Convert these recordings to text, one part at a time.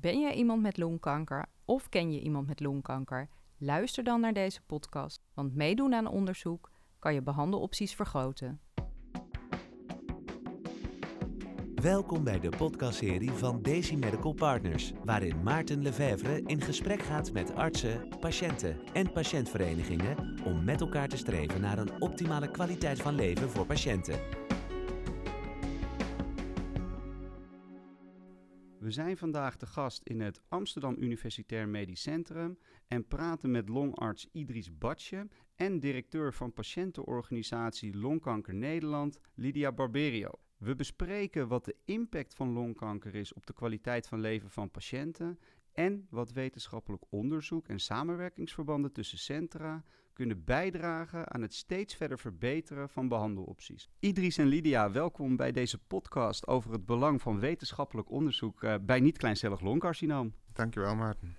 Ben jij iemand met longkanker of ken je iemand met longkanker? Luister dan naar deze podcast, want meedoen aan onderzoek kan je behandelopties vergroten. Welkom bij de podcastserie van Daisy Medical Partners, waarin Maarten Lefevre in gesprek gaat met artsen, patiënten en patiëntverenigingen om met elkaar te streven naar een optimale kwaliteit van leven voor patiënten. We zijn vandaag te gast in het Amsterdam Universitair Medisch Centrum en praten met longarts Idris Batje en directeur van patiëntenorganisatie Longkanker Nederland, Lydia Barberio. We bespreken wat de impact van longkanker is op de kwaliteit van leven van patiënten en wat wetenschappelijk onderzoek en samenwerkingsverbanden tussen centra kunnen bijdragen aan het steeds verder verbeteren van behandelopties. Idris en Lydia, welkom bij deze podcast over het belang van wetenschappelijk onderzoek uh, bij niet-kleincellig longcarcinoom. Dankjewel Maarten.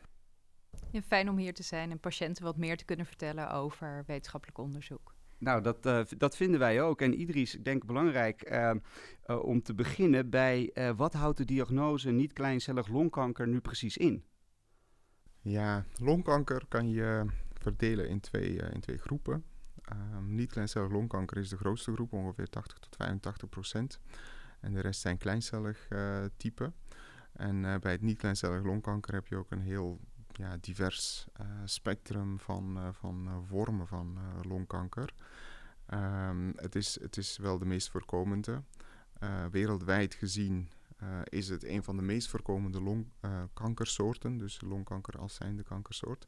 Ja, fijn om hier te zijn en patiënten wat meer te kunnen vertellen over wetenschappelijk onderzoek. Nou, dat, uh, dat vinden wij ook. En Idris, ik denk belangrijk uh, uh, om te beginnen bij wat houdt de diagnose niet-kleincellig longkanker nu precies in? Ja, longkanker kan je verdelen in twee, in twee groepen. Um, niet-kleincellig longkanker is de grootste groep, ongeveer 80 tot 85 procent. En de rest zijn kleincellig type. En bij het niet-kleincellig longkanker heb je ook een heel ja, divers spectrum van, van vormen van longkanker. Um, het, is, het is wel de meest voorkomende. wereldwijd gezien is het een van de meest voorkomende longkankersoorten, dus longkanker als zijnde kankersoort.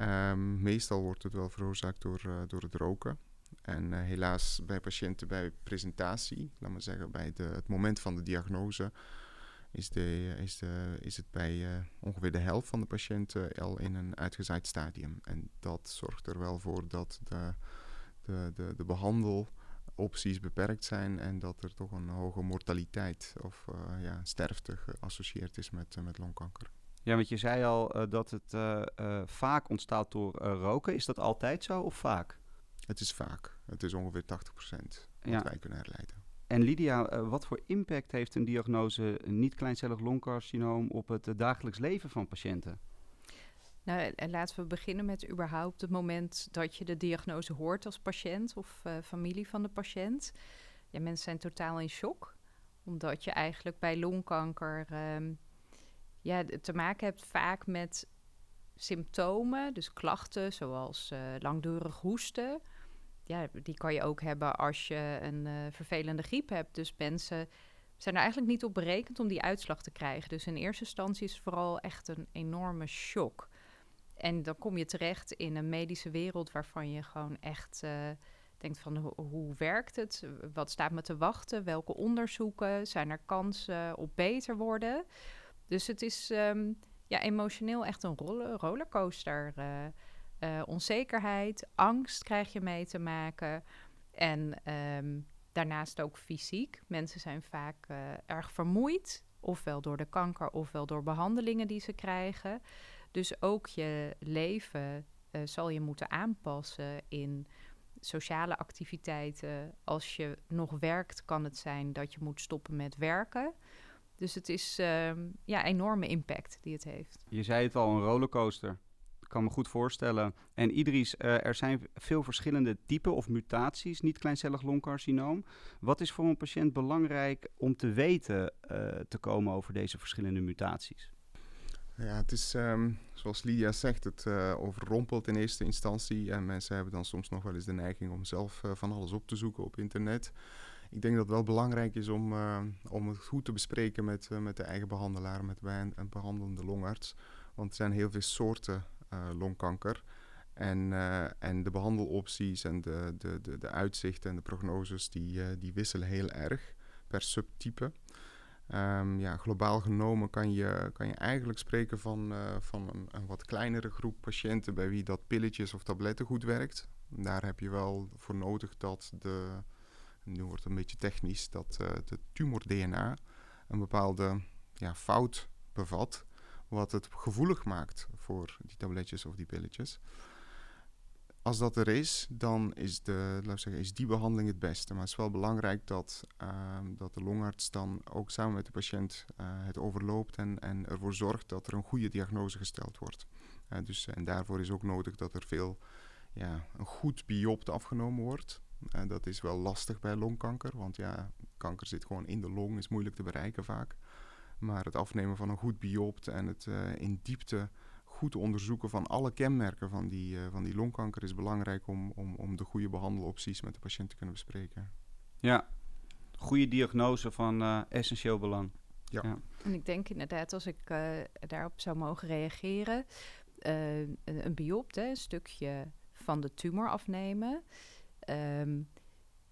Um, meestal wordt het wel veroorzaakt door, door het roken. En helaas bij patiënten bij presentatie, laat maar zeggen bij de, het moment van de diagnose, is, de, is, de, is het bij ongeveer de helft van de patiënten al in een uitgezaaid stadium. En dat zorgt er wel voor dat de, de, de, de behandelopties beperkt zijn en dat er toch een hoge mortaliteit of ja, sterfte geassocieerd is met, met longkanker. Ja, want je zei al dat het vaak ontstaat door roken. Is dat altijd zo of vaak? Het is vaak. Het is ongeveer 80% wat ja. wij kunnen herleiden. En Lydia, uh, wat voor impact heeft een diagnose niet-kleincellig longcarcinoom op het uh, dagelijks leven van patiënten? Nou, laten we beginnen met überhaupt het moment dat je de diagnose hoort als patiënt of uh, familie van de patiënt. Ja, mensen zijn totaal in shock, omdat je eigenlijk bij longkanker um, ja, te maken hebt vaak met symptomen, dus klachten zoals langdurig hoesten ja, die kan je ook hebben als je een uh, vervelende griep hebt. Dus mensen zijn er eigenlijk niet op berekend om die uitslag te krijgen. Dus in eerste instantie is het vooral echt een enorme shock. En dan kom je terecht in een medische wereld waarvan je gewoon echt uh, denkt van ho hoe werkt het? Wat staat me te wachten? Welke onderzoeken? Zijn er kansen op beter worden? Dus het is um, ja, emotioneel echt een roller rollercoaster. Uh, uh, onzekerheid, angst krijg je mee te maken. En um, daarnaast ook fysiek. Mensen zijn vaak uh, erg vermoeid, ofwel door de kanker, ofwel door behandelingen die ze krijgen. Dus ook je leven zal je moeten aanpassen in sociale activiteiten. Als je nog werkt, kan het zijn dat je moet stoppen met werken. Dus het is um, ja, enorme impact die het heeft. Je zei het al, een rollercoaster kan me goed voorstellen. En Idris, uh, er zijn veel verschillende typen of mutaties, niet kleincellig longcarcinoom. Wat is voor een patiënt belangrijk om te weten uh, te komen over deze verschillende mutaties? Ja, het is um, zoals Lydia zegt, het uh, overrompelt in eerste instantie. En mensen hebben dan soms nog wel eens de neiging om zelf van alles op te zoeken op internet. Ik denk dat het wel belangrijk is om, om het goed te bespreken met, met de eigen behandelaar, met bij een behandelende longarts. Want er zijn heel veel soorten longkanker. En, en de behandelopties en de, de, de, de uitzichten en de prognoses die, die wisselen heel erg per subtype. Um, ja, globaal genomen kan je, kan je eigenlijk spreken van, van een, een, wat kleinere groep patiënten bij wie dat pilletjes of tabletten goed werkt. Daar heb je wel voor nodig dat de, nu wordt het een beetje technisch, dat de tumor-DNA een bepaalde ja, fout bevat wat het gevoelig maakt voor die tabletjes of die pilletjes. als dat er is, dan is, de, laat zeggen, is die behandeling het beste. Maar het is wel belangrijk dat, ehm, dat de longarts dan ook samen met de patiënt eh, het overloopt en, en ervoor zorgt dat er een goede diagnose gesteld wordt. Uh, dus, en daarvoor is ook nodig dat er veel, ja, een goed biopt afgenomen wordt. En dat is wel lastig bij longkanker, want ja, kanker zit gewoon in de long, is moeilijk te bereiken vaak. Maar het afnemen van een goed biopt en het uh, in diepte goed onderzoeken van alle kenmerken van die, uh, van die longkanker is belangrijk om, om, om de goede behandelopties met de patiënt te kunnen bespreken. Ja, goede diagnose van uh, essentieel belang. Ja. ja. En ik denk inderdaad, als ik uh, daarop zou mogen reageren, een, een biopt, een stukje van de tumor afnemen. Um,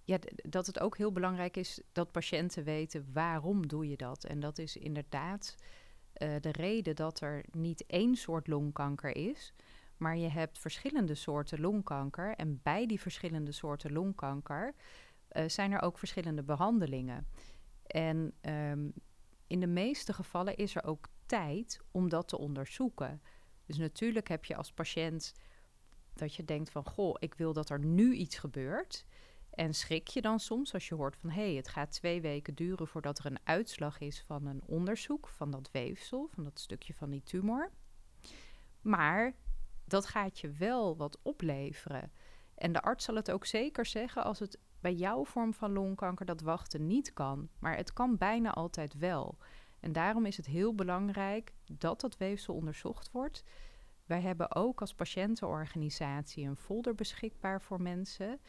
ja, dat het ook heel belangrijk is dat patiënten weten waarom doe je dat. En dat is inderdaad uh, de reden dat er niet één soort longkanker is, maar je hebt verschillende soorten longkanker. En bij die verschillende soorten longkanker uh, zijn er ook verschillende behandelingen. En um, in de meeste gevallen is er ook tijd om dat te onderzoeken. Dus natuurlijk heb je als patiënt dat je denkt van goh, ik wil dat er nu iets gebeurt. En schrik je dan soms als je hoort van hé, hey, het gaat twee weken duren voordat er een uitslag is van een onderzoek van dat weefsel, van dat stukje van die tumor. Maar dat gaat je wel wat opleveren. En de arts zal het ook zeker zeggen als het bij jouw vorm van longkanker dat wachten niet kan. Maar het kan bijna altijd wel. En daarom is het heel belangrijk dat dat weefsel onderzocht wordt. Wij hebben ook als patiëntenorganisatie een folder beschikbaar voor mensen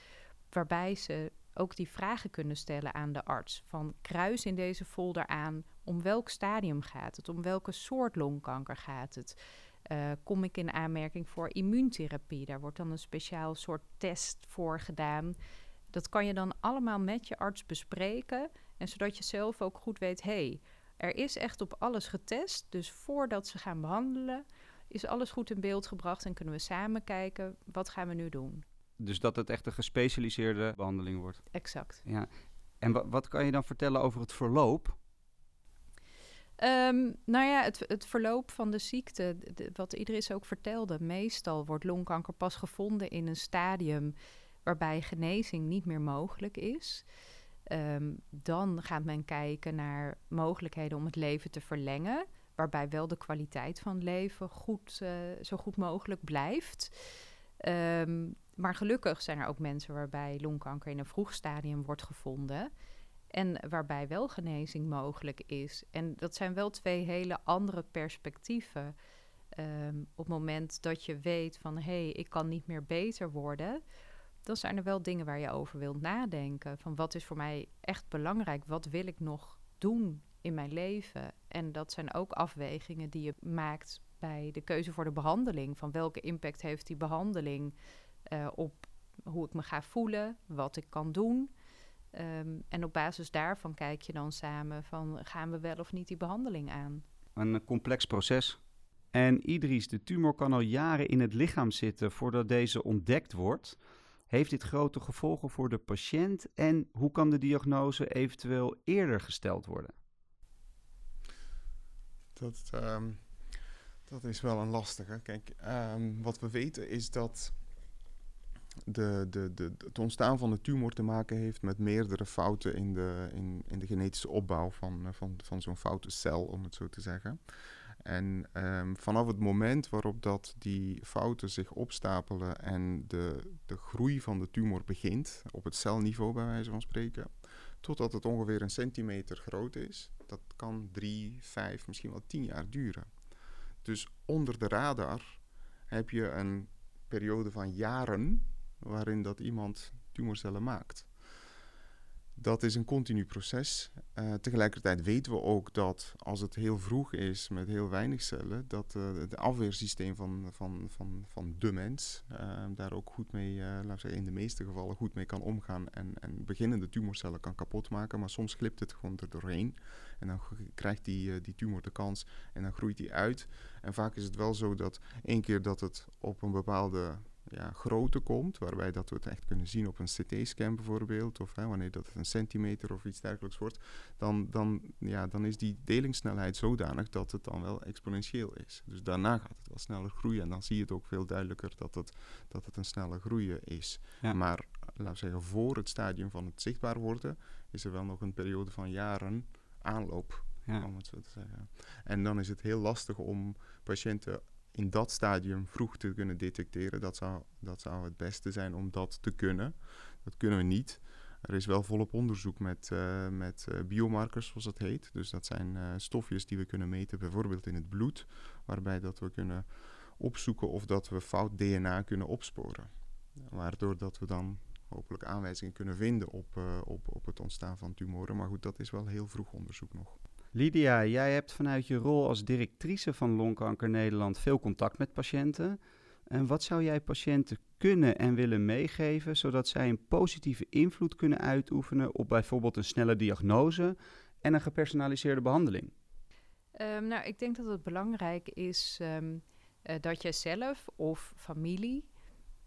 waarbij ze ook die vragen kunnen stellen aan de arts. Van kruis in deze folder aan om welk stadium gaat het, om welke soort longkanker gaat het. Uh, kom ik in aanmerking voor immuuntherapie? Daar wordt dan een speciaal soort test voor gedaan. Dat kan je dan allemaal met je arts bespreken. En zodat je zelf ook goed weet: hé, hey, er is echt op alles getest. Dus voordat ze gaan behandelen, is alles goed in beeld gebracht en kunnen we samen kijken: wat gaan we nu doen? Dus dat het echt een gespecialiseerde behandeling wordt. Exact. Ja. En wat kan je dan vertellen over het verloop? Um, nou ja, het, het, verloop van de ziekte, de, wat Idris ook vertelde, meestal wordt longkanker pas gevonden in een stadium waarbij genezing niet meer mogelijk is. Um, dan gaat men kijken naar mogelijkheden om het leven te verlengen, waarbij wel de kwaliteit van leven goed, uh, zo goed mogelijk blijft. Um, maar gelukkig zijn er ook mensen waarbij longkanker in een vroeg stadium wordt gevonden. En waarbij wel genezing mogelijk is. En dat zijn wel twee hele andere perspectieven. Um, op het moment dat je weet van hé, hey, ik kan niet meer beter worden, dan zijn er wel dingen waar je over wilt nadenken. Van wat is voor mij echt belangrijk? Wat wil ik nog doen in mijn leven? En dat zijn ook afwegingen die je maakt bij de keuze voor de behandeling. Van welke impact heeft die behandeling uh, op hoe ik me ga voelen, wat ik kan doen. Um, en op basis daarvan kijk je dan samen van gaan we wel of niet die behandeling aan. Een complex proces. En Idris, de tumor kan al jaren in het lichaam zitten voordat deze ontdekt wordt. Heeft dit grote gevolgen voor de patiënt en hoe kan de diagnose eventueel eerder gesteld worden? Dat, um, dat is wel een lastige. Kijk, um, wat we weten is dat de, de, de, het ontstaan van de tumor te maken heeft met meerdere fouten in de, in, in de genetische opbouw van, eh, van, van zo'n foute cel, om het zo te zeggen. En um, vanaf het moment waarop dat die fouten zich opstapelen en de, de groei van de tumor begint, op het celniveau bij wijze van spreken, totdat het ongeveer een centimeter groot is, dat kan drie, vijf, misschien wel tien jaar duren. Dus onder de radar heb je een periode van jaren waarin dat iemand tumorcellen maakt. Dat is een continu proces. Uh, tegelijkertijd weten we ook dat als het heel vroeg is met heel weinig cellen, dat uh, het afweersysteem van, van, van, van de mens uh, daar ook goed mee, laten we zeggen, in de meeste gevallen goed mee kan omgaan en, en beginnende tumorcellen kan kapotmaken. Maar soms glipt het gewoon er doorheen en dan krijgt die, die tumor de kans en dan groeit die uit. En vaak is het wel zo dat één keer dat het op een bepaalde ja, grootte komt, waarbij dat we het echt kunnen zien op een CT-scan bijvoorbeeld, of hè, wanneer dat het een centimeter of iets dergelijks wordt, dan, dan, ja, dan is die delingssnelheid zodanig dat het dan wel exponentieel is. Dus daarna gaat het wel sneller groeien en dan zie je het ook veel duidelijker dat het, dat het een snelle groeien is. Maar laten we zeggen, voor het stadium van het zichtbaar worden, is er wel nog een periode van jaren aanloop. Om het zo te zeggen. En dan is het heel lastig om patiënten in dat stadium vroeg te kunnen detecteren. Dat zou, dat zou het beste zijn om dat te kunnen. Dat kunnen we niet. Er is wel volop onderzoek met, uh, met uh, biomarkers, zoals dat heet. Dus dat zijn uh, stofjes die we kunnen meten, bijvoorbeeld in het bloed, waarbij dat we kunnen opzoeken of dat we fout DNA kunnen opsporen. Waardoor dat we dan hopelijk aanwijzingen kunnen vinden op, op, op het ontstaan van tumoren. Maar goed, dat is wel heel vroeg onderzoek nog. Lydia, jij hebt vanuit je rol als directrice van Longkanker Nederland veel contact met patiënten. En wat zou jij patiënten kunnen en willen meegeven, zodat zij een positieve invloed kunnen uitoefenen op bijvoorbeeld een snelle diagnose en een gepersonaliseerde behandeling? Um, nou, ik denk dat het belangrijk is um, uh, dat jij zelf of familie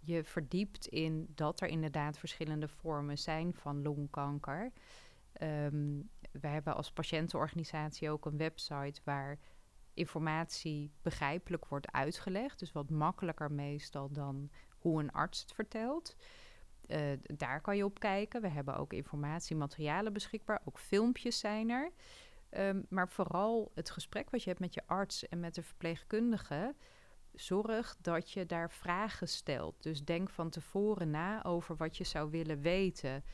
je verdiept in dat er inderdaad verschillende vormen zijn van longkanker. Um, we hebben als patiëntenorganisatie ook een website waar informatie begrijpelijk wordt uitgelegd. Dus wat makkelijker meestal dan hoe een arts het vertelt. Uh, daar kan je op kijken. We hebben ook informatiematerialen beschikbaar. Ook filmpjes zijn er. Um, maar vooral het gesprek wat je hebt met je arts en met de verpleegkundige. Zorg dat je daar vragen stelt. Dus denk van tevoren na over wat je zou willen weten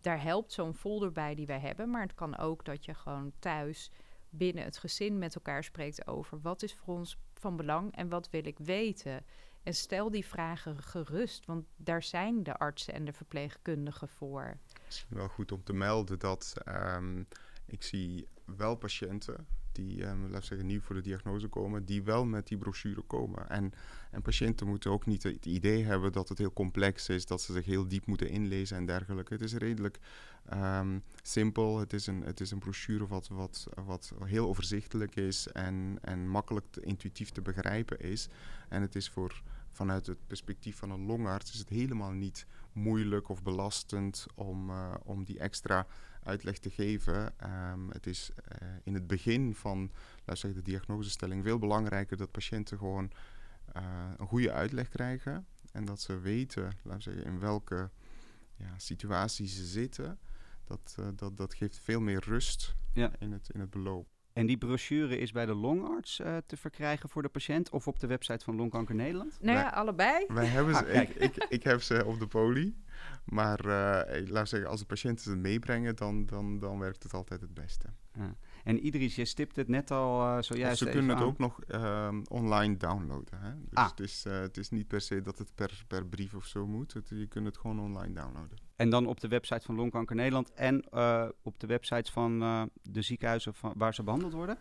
daar helpt zo'n folder bij die wij hebben. Maar het kan ook dat je gewoon thuis binnen het gezin met elkaar spreekt over wat is voor ons van belang en wat wil ik weten. En stel die vragen gerust, want daar zijn de artsen en de verpleegkundigen voor. Misschien wel goed om te melden dat um, ik zie wel patiënten die, um, we zeggen, nieuw voor de diagnose komen, die wel met die brochure komen. En, en patiënten moeten ook niet het idee hebben dat het heel complex is, dat ze zich heel diep moeten inlezen en dergelijke. Het is redelijk um, simpel. Het is een, het is een brochure wat, wat, wat heel overzichtelijk is en, en makkelijk intuïtief te begrijpen is. En het is voor vanuit het perspectief van een longarts is het helemaal niet moeilijk of belastend om, uh, om die extra uitleg te geven. Um, het is uh, in het begin van zeggen, de diagnosestelling veel belangrijker dat patiënten gewoon uh, een goede uitleg krijgen. En dat ze weten laten zeggen, in welke ja, situatie ze zitten. Dat, uh, dat, dat geeft veel meer rust ja. in, het, in het beloop. En die brochure is bij de longarts uh, te verkrijgen voor de patiënt of op de website van Longkanker Nederland? Nou ja, allebei. Wij hebben ze, ah, ik, ik, ik, heb ze op de poli. Maar uh, laat zeggen, als de patiënten het meebrengen, dan, dan, dan werkt het altijd het beste. Ja. En Idris, je stipt het net al uh, zojuist Ze kunnen het ook nog uh, online downloaden. Hè? Dus ah. het, is, uh, het is niet per se dat het per, per brief of zo moet. Het, je kunt het gewoon online downloaden. En dan op de website van Longkanker Nederland en op de websites van de ziekenhuizen van, waar ze behandeld worden?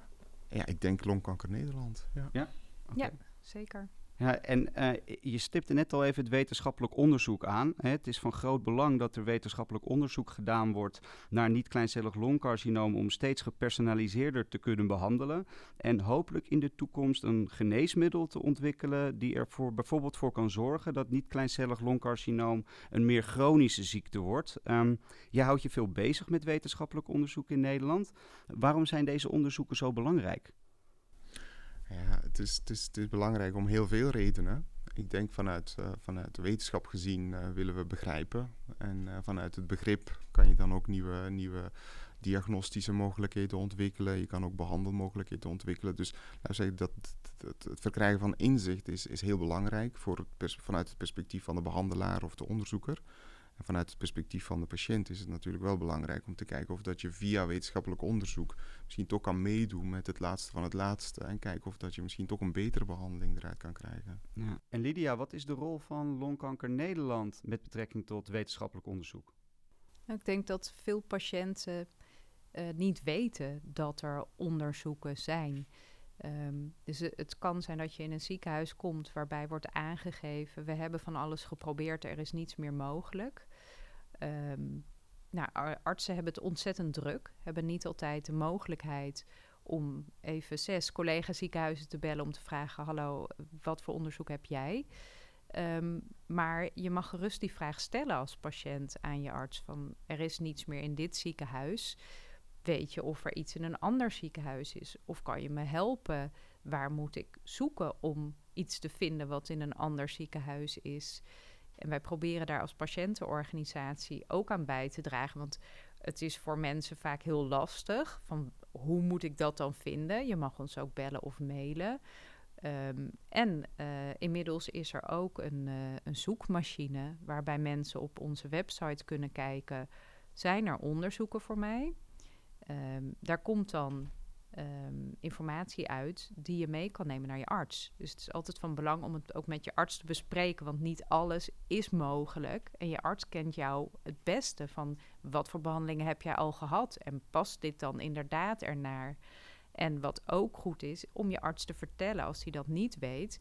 Ja, ik denk Longkanker Nederland. Ja, ja? Okay. ja zeker. Ja, en uh, je stipte net al even het wetenschappelijk onderzoek aan. Hè. Het is van groot belang dat er wetenschappelijk onderzoek gedaan wordt naar niet-kleincellig longcarcinoom om steeds gepersonaliseerder te kunnen behandelen. En hopelijk in de toekomst een geneesmiddel te ontwikkelen die er voor, bijvoorbeeld voor kan zorgen dat niet-kleincellig longcarcinoom een meer chronische ziekte wordt. Um, je houdt je veel bezig met wetenschappelijk onderzoek in Nederland. Waarom zijn deze onderzoeken zo belangrijk? Ja, het is, het, is, het is belangrijk om heel veel redenen. Ik denk vanuit, uh, vanuit de wetenschap gezien uh, willen we begrijpen. En uh, vanuit het begrip kan je dan ook nieuwe, nieuwe diagnostische mogelijkheden ontwikkelen. Je kan ook behandelmogelijkheden ontwikkelen. Dus laten we zeggen, dat, het, verkrijgen van inzicht is, is heel belangrijk voor vanuit het perspectief van de behandelaar of de onderzoeker. En vanuit het perspectief van de patiënt is het natuurlijk wel belangrijk om te kijken of dat je via wetenschappelijk onderzoek misschien toch kan meedoen met het laatste van het laatste. En kijken of dat je misschien toch een betere behandeling eruit kan krijgen. Ja. En Lydia, wat is de rol van Longkanker Nederland met betrekking tot wetenschappelijk onderzoek? Nou, ik denk dat veel patiënten uh, niet weten dat er onderzoeken zijn. Um, dus het kan zijn dat je in een ziekenhuis komt waarbij wordt aangegeven: we hebben van alles geprobeerd, er is niets meer mogelijk. Um, nou, artsen hebben het ontzettend druk, hebben niet altijd de mogelijkheid om even zes collega ziekenhuizen te bellen om te vragen: hallo, wat voor onderzoek heb jij? Ehm, maar je mag gerust die vraag stellen als patiënt aan je arts: van er is niets meer in dit ziekenhuis. Weet je of er iets in een ander ziekenhuis is? Of kan je me helpen? Waar moet ik zoeken om iets te vinden wat in een ander ziekenhuis is? En wij proberen daar als patiëntenorganisatie ook aan bij te dragen. Want het is voor mensen vaak heel lastig. Van hoe moet ik dat dan vinden? Je mag ons ook bellen of mailen. Ehm, en uh, inmiddels is er ook een, uh, een zoekmachine waarbij mensen op onze website kunnen kijken: zijn er onderzoeken voor mij? Um, daar komt dan um, informatie uit die je mee kan nemen naar je arts. Dus het is altijd van belang om het ook met je arts te bespreken, want niet alles is mogelijk. En je arts kent jou het beste van wat voor behandelingen heb jij al gehad en past dit dan inderdaad ernaar? En wat ook goed is, om je arts te vertellen als hij dat niet weet,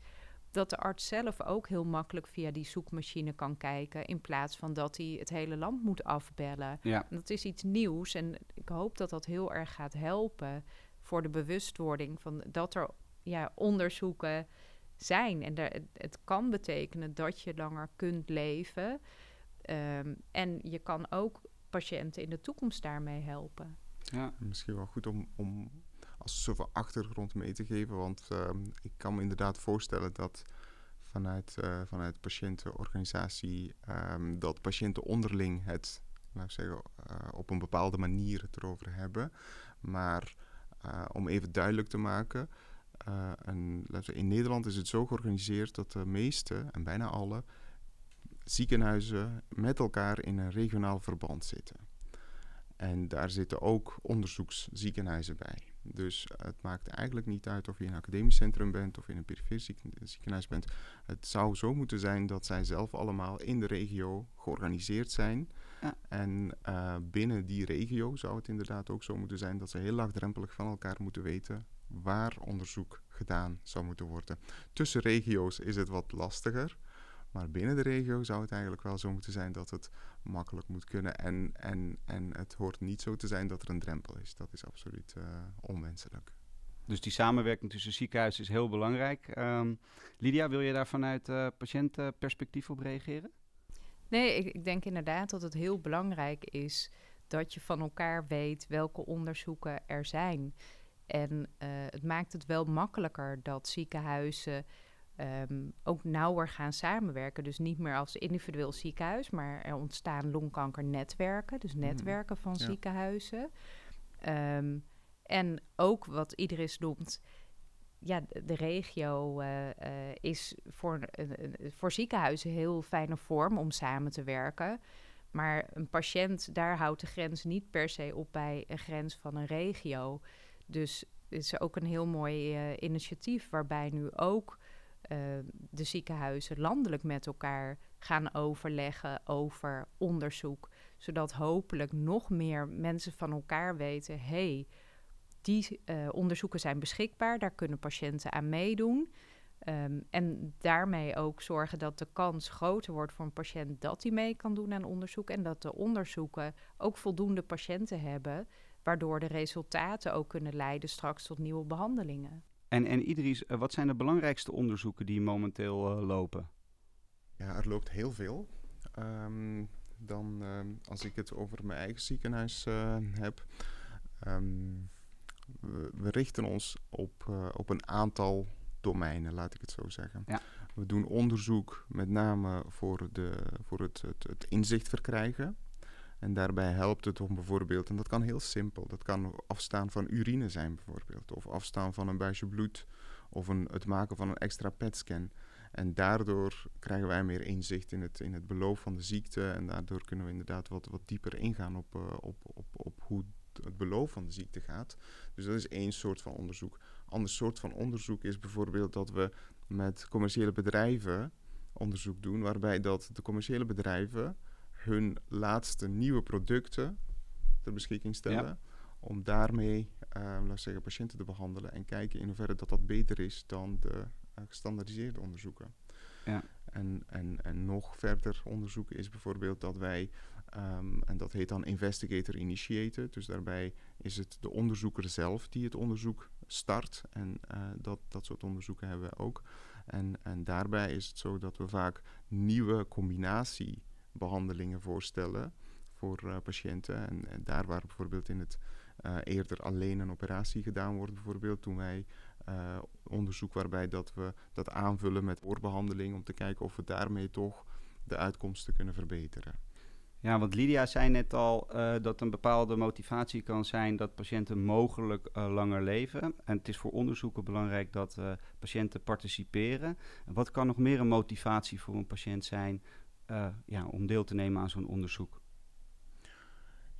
dat de arts zelf ook heel makkelijk via die zoekmachine kan kijken. In plaats van dat hij het hele land moet afbellen. Ja. dat is iets nieuws. En ik hoop dat dat heel erg gaat helpen voor de bewustwording van dat er ja, onderzoeken zijn. En daar, het kan betekenen dat je langer kunt leven. Um, en je kan ook patiënten in de toekomst daarmee helpen. Ja. Misschien wel goed om, om als zoveel achtergrond mee te geven. Want uh, ik kan me inderdaad voorstellen dat vanuit, uh, vanuit patiëntenorganisatie um, dat patiënten onderling het laat zeggen, uh, op een bepaalde manier het erover hebben. Maar uh, om even duidelijk te maken. We, in Nederland is het zo georganiseerd dat de meeste, en bijna alle, ziekenhuizen met elkaar in een regionaal verband zitten. En daar zitten ook onderzoeksziekenhuizen bij. Dus het maakt eigenlijk niet uit of je in een academisch centrum bent of in een perifere ziekenhuis bent. Het zou zo moeten zijn dat zij zelf allemaal in de regio georganiseerd zijn. Ja. En uh, binnen die regio zou het inderdaad ook zo moeten zijn dat ze heel laagdrempelig van elkaar moeten weten waar onderzoek gedaan zou moeten worden. Tussen regio's is het wat lastiger. Maar binnen de regio zou het eigenlijk wel zo moeten zijn dat het makkelijk moet kunnen. En, en, en het hoort niet zo te zijn dat er een drempel is. Dat is absoluut uh, onwenselijk. Dus die samenwerking tussen ziekenhuizen is heel belangrijk. Um, Lydia, wil je daar vanuit uh, patiëntenperspectief op reageren? Nee, ik, ik, denk inderdaad dat het heel belangrijk is dat je van elkaar weet welke onderzoeken er zijn. En uh, het maakt het wel makkelijker dat ziekenhuizen um, ook nauwer gaan samenwerken. Dus niet meer als individueel ziekenhuis, maar er ontstaan longkankernetwerken, dus netwerken van ja. ziekenhuizen. Um, en ook wat Idris noemt, ja, de regio uh, uh, is voor, voor ziekenhuizen een heel fijne vorm om samen te werken. Maar een patiënt, daar houdt de grens niet per se op bij een grens van een regio. Dus het is ook een heel mooi initiatief waarbij nu ook de ziekenhuizen landelijk met elkaar gaan overleggen over onderzoek. Zodat hopelijk nog meer mensen van elkaar weten: hey, die uh, onderzoeken zijn beschikbaar, daar kunnen patiënten aan meedoen. Um, en daarmee ook zorgen dat de kans groter wordt voor een patiënt dat hij mee kan doen aan onderzoek. En dat de onderzoeken ook voldoende patiënten hebben, waardoor de resultaten ook kunnen leiden straks tot nieuwe behandelingen. En, en Idris, uh, wat zijn de belangrijkste onderzoeken die momenteel uh, lopen? Ja, er loopt heel veel. Um, dan, um, als ik het over mijn eigen ziekenhuis uh, heb. Um, we, we, richten ons op, op een aantal domeinen, laat ik het zo zeggen. Ja. We doen onderzoek met name voor, de, voor het, het, het inzicht verkrijgen. En daarbij helpt het om bijvoorbeeld, en dat kan heel simpel, dat kan afstaan van urine zijn bijvoorbeeld, of afstaan van een buisje bloed, of een, het maken van een extra PET-scan. En daardoor krijgen wij meer inzicht in het, in het beloop van de ziekte en daardoor kunnen we inderdaad wat, wat dieper ingaan op, uh, op, op, op hoe het beloop van de ziekte gaat. Dus dat is één soort van onderzoek. Ander soort van onderzoek is bijvoorbeeld dat we met commerciële bedrijven onderzoek doen, waarbij dat de commerciële bedrijven hun laatste nieuwe producten ter beschikking stellen. Ja. Om daarmee, uh, laten zeggen, patiënten te behandelen. En kijken in hoeverre dat dat beter is dan de uh, gestandardiseerde onderzoeken. Ja. En, en, en nog verder onderzoeken is bijvoorbeeld dat wij, um, en dat heet dan investigator initiated. Dus daarbij is het de onderzoeker zelf die het onderzoek start. En uh, dat, dat soort onderzoeken hebben we ook. En, en daarbij is het zo dat we vaak nieuwe combinatiebehandelingen voorstellen voor uh, patiënten. En, daar waar bijvoorbeeld in het uh, eerder alleen een operatie gedaan wordt, bijvoorbeeld, doen wij onderzoek waarbij dat we dat aanvullen met oorbehandeling om te kijken of we daarmee toch de uitkomsten kunnen verbeteren. Ja, want Lydia zei net al uh, dat een bepaalde motivatie kan zijn dat patiënten mogelijk uh, langer leven. En het is voor onderzoeken belangrijk dat uh, patiënten participeren. Wat kan nog meer een motivatie voor een patiënt zijn ja, om deel te nemen aan zo'n onderzoek?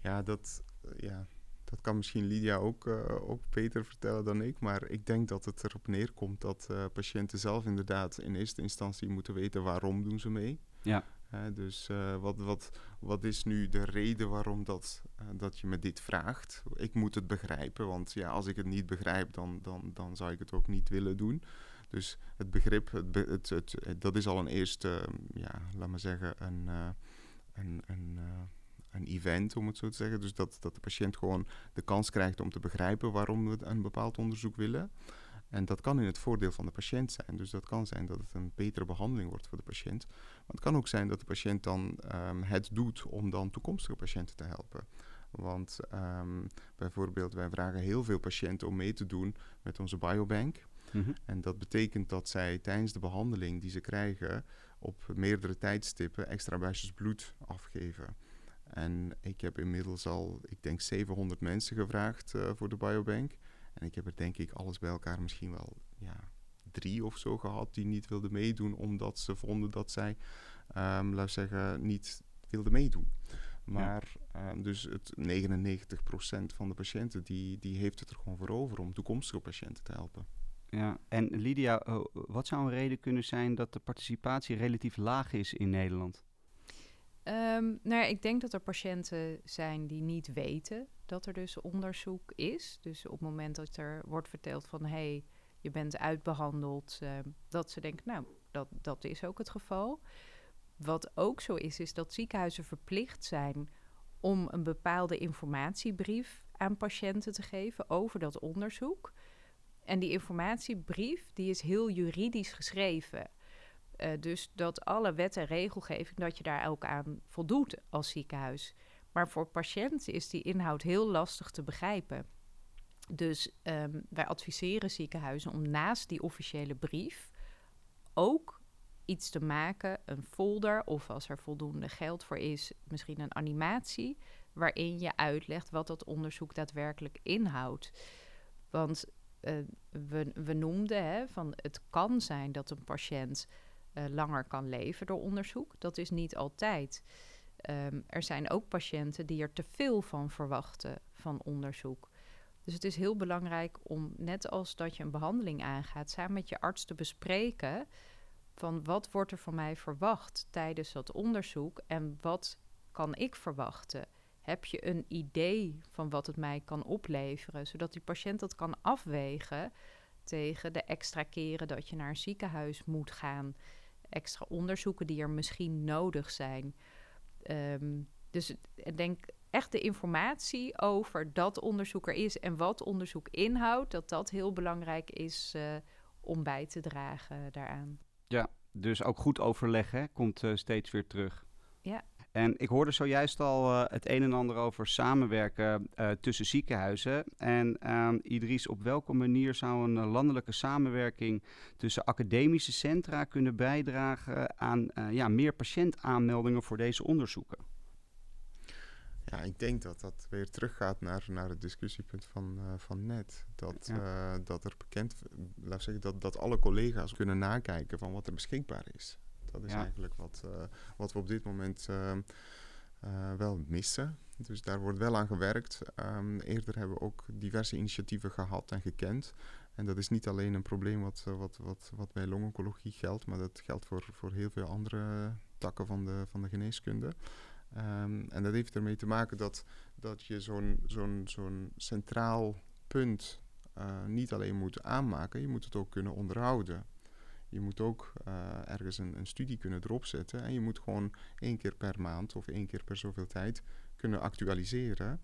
Ja, dat, ja, dat kan misschien Lydia ook, ook beter vertellen dan ik. Maar ik denk dat het erop neerkomt dat patiënten zelf inderdaad in eerste instantie moeten weten waarom doen ze mee. Ja. Dus uh, wat, wat, wat is nu de reden waarom dat, uh, dat je me dit vraagt? Ik moet het begrijpen, want ja, als ik het niet begrijp, dan, dan, dan zou ik het ook niet willen doen. Dus het begrip, het, het, het, dat is al een eerste, ja, laat maar zeggen, een, een, een, een event, om het zo te zeggen. Dus dat, dat de patiënt gewoon de kans krijgt om te begrijpen waarom we een bepaald onderzoek willen. En dat kan in het voordeel van de patiënt zijn. Dus dat kan zijn dat het een betere behandeling wordt voor de patiënt. Maar het kan ook zijn dat de patiënt dan um, het doet om dan toekomstige patiënten te helpen. Want um, bijvoorbeeld, wij vragen heel veel patiënten om mee te doen met onze biobank. Mm -hmm. En dat betekent dat zij tijdens de behandeling die ze krijgen op meerdere tijdstippen extra buisjes bloed afgeven. En ik heb inmiddels al, ik denk 700 mensen gevraagd uh, voor de biobank. En ik heb er denk ik alles bij elkaar misschien wel ja, drie of zo gehad die niet wilden meedoen omdat ze vonden dat zij, um, laat zeggen, niet wilden meedoen. Maar ja. um, dus het 99% van de patiënten die, die heeft het er gewoon voor over om toekomstige patiënten te helpen. Ja, en Lydia, uh, wat zou een reden kunnen zijn dat de participatie relatief laag is in Nederland? Um, nou, ik denk dat er patiënten zijn die niet weten dat er dus onderzoek is. Dus op het moment dat er wordt verteld van hé, hey, je bent uitbehandeld, uh, dat ze denken, nou, dat, dat is ook het geval. Wat ook zo is, is dat ziekenhuizen verplicht zijn om een bepaalde informatiebrief aan patiënten te geven over dat onderzoek. En die informatiebrief die is heel juridisch geschreven. Uh, dus dat alle wet en regelgeving, dat je daar ook aan voldoet als ziekenhuis. Maar voor patiënten is die inhoud heel lastig te begrijpen. Dus um, wij adviseren ziekenhuizen om naast die officiële brief ook iets te maken, een folder of als er voldoende geld voor is, misschien een animatie, waarin je uitlegt wat dat onderzoek daadwerkelijk inhoudt. Want uh, we, noemden hè, van het kan zijn dat een patiënt uh, langer kan leven door onderzoek. Dat is niet altijd. Um, er zijn ook patiënten die er te veel van verwachten van onderzoek. Dus het is heel belangrijk om, net als dat je een behandeling aangaat, samen met je arts te bespreken van wat wordt er van mij verwacht tijdens dat onderzoek en wat kan ik verwachten. Heb je een idee van wat het mij kan opleveren, zodat die patiënt dat kan afwegen tegen de extra keren dat je naar een ziekenhuis moet gaan, extra onderzoeken die er misschien nodig zijn. Um, dus ik denk echt de informatie over dat onderzoek er is en wat onderzoek inhoudt, dat dat heel belangrijk is uh, om bij te dragen daaraan. Ja, dus ook goed overleggen komt uh, steeds weer terug. Ja. En ik hoorde zojuist al uh, het een en ander over samenwerken uh, tussen ziekenhuizen. En uh, Idries, op welke manier zou een landelijke samenwerking tussen academische centra kunnen bijdragen aan ja, meer patiëntaanmeldingen voor deze onderzoeken? Ja, ik denk dat dat weer teruggaat naar, naar het discussiepunt van, van net. Dat, ja. dat er bekend, laat zeggen, dat, dat alle collega's kunnen nakijken van wat er beschikbaar is. Dat is ja. eigenlijk wat, uh, wat we op dit moment wel missen. Dus daar wordt wel aan gewerkt. Um, eerder hebben we ook diverse initiatieven gehad en gekend. En dat is niet alleen een probleem wat, wat, wat, wat bij longoncologie geldt, maar dat geldt voor, voor heel veel andere takken van de, van de geneeskunde. Um, en dat heeft ermee te maken dat, dat je zo'n zo'n zo'n centraal punt uh, niet alleen moet aanmaken, je moet het ook kunnen onderhouden. Je moet ook uh, ergens een, een, studie kunnen erop zetten en je moet gewoon één keer per maand of één keer per zoveel tijd kunnen actualiseren.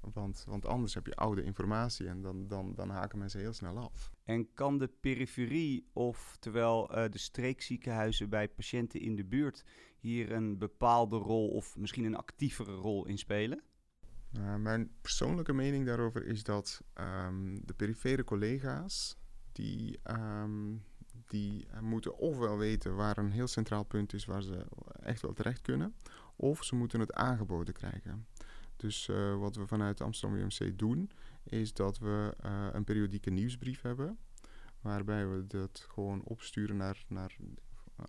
Want, want anders heb je oude informatie en dan, dan, dan haken mensen heel snel af. En kan de periferie, oftewel uh, de streekziekenhuizen bij patiënten in de buurt, hier een bepaalde rol of misschien een actievere rol in spelen? Uh, mijn persoonlijke mening daarover is dat um, de perifere collega's die, um, die moeten ofwel weten waar een heel centraal punt is waar ze echt wel terecht kunnen, of ze moeten het aangeboden krijgen. Dus uh, wat we vanuit Amsterdam UMC doen, is dat we uh, een periodieke nieuwsbrief hebben. Waarbij we dat gewoon opsturen naar, naar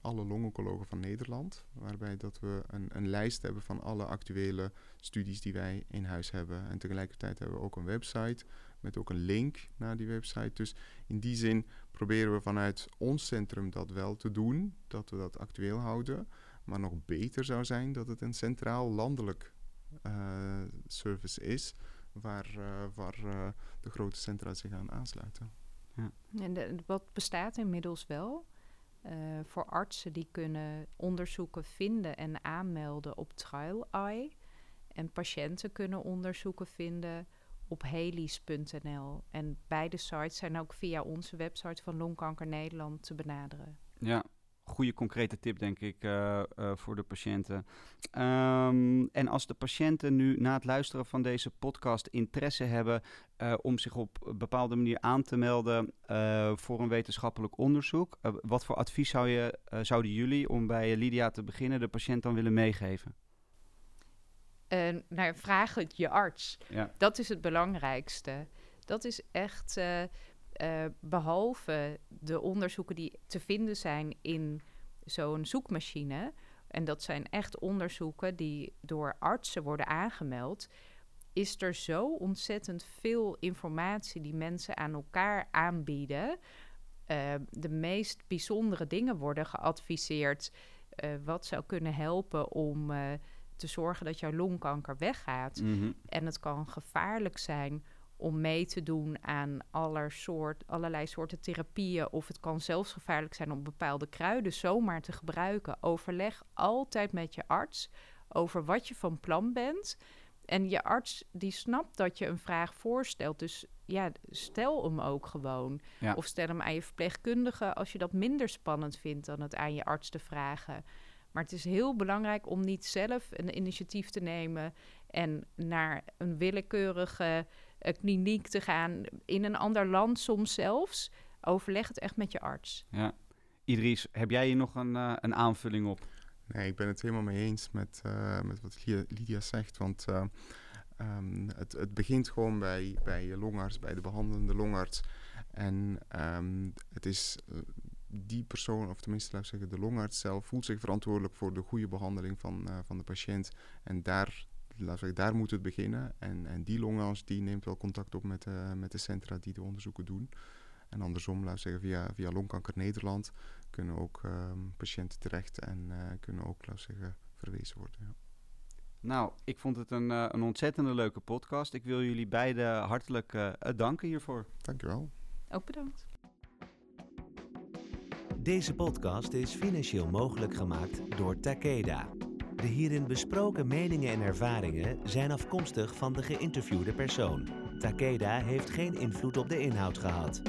alle longoncologen van Nederland. Waarbij dat we een, een lijst hebben van alle actuele studies die wij in huis hebben. En tegelijkertijd hebben we ook een website met ook een link naar die website. Dus in die zin proberen we vanuit ons centrum dat wel te doen, dat we dat actueel houden. Maar nog beter zou zijn dat het een centraal landelijk uh, service is, waar, uh, waar uh, de grote centra zich aan aansluiten. Ja. En de, wat bestaat inmiddels wel? voor artsen die kunnen onderzoeken vinden en aanmelden op Trial Eye. En patiënten kunnen onderzoeken vinden op helis.nl. En beide sites zijn ook via onze website van Longkanker Nederland te benaderen. Ja, goede concrete tip, denk ik, uh, uh, voor de patiënten. Um, en als de patiënten nu na het luisteren van deze podcast interesse hebben uh, om zich op een bepaalde manier aan te melden voor een wetenschappelijk onderzoek, wat voor advies zou je, zouden jullie, om bij Lydia te beginnen, de patiënt dan willen meegeven? Nou, vraag het je arts. Ja. Dat is het belangrijkste. Dat is echt uh, behalve de onderzoeken die te vinden zijn in zo'n zoekmachine, en dat zijn echt onderzoeken die door artsen worden aangemeld, is er zo ontzettend veel informatie die mensen aan elkaar aanbieden. Uh, de meest bijzondere dingen worden geadviseerd. Uh, wat zou kunnen helpen om uh, te zorgen dat jouw longkanker weggaat. Mm -hmm. En het kan gevaarlijk zijn om mee te doen aan soort, allerlei soorten therapieën. Of het kan zelfs gevaarlijk zijn om bepaalde kruiden zomaar te gebruiken. Overleg altijd met je arts over wat je van plan bent. En je arts die snapt dat je een vraag voorstelt. Dus ja, stel hem ook gewoon. Ja. Of stel hem aan je verpleegkundige als je dat minder spannend vindt dan het aan je arts te vragen. Maar het is heel belangrijk om niet zelf een initiatief te nemen en naar een willekeurige uh, kliniek te gaan, in een ander land soms zelfs. Overleg het echt met je arts. Ja. Idris, heb jij hier nog een, uh, een aanvulling op? Nee, ik ben het helemaal mee eens met, uh, met wat Lydia zegt. Want um, het, het begint gewoon bij, bij je longarts, bij de behandelende longarts. En um, het is die persoon, of tenminste laat ik zeggen, de longarts zelf, voelt zich verantwoordelijk voor de goede behandeling van, uh, van de patiënt. En daar laten daar moet het beginnen. En, en die longarts die neemt wel contact op met, uh, met de centra die de onderzoeken doen. En andersom, laten we zeggen, via, via Longkanker Nederland kunnen ook um, patiënten terecht en uh, kunnen ook, laten we zeggen, verwezen worden. Ja. Nou, ik vond het een, uh, een ontzettende leuke podcast. Ik wil jullie beiden hartelijk danken hiervoor. Dankjewel. Ook bedankt. Deze podcast is financieel mogelijk gemaakt door Takeda. De hierin besproken meningen en ervaringen zijn afkomstig van de geïnterviewde persoon. Takeda heeft geen invloed op de inhoud gehad.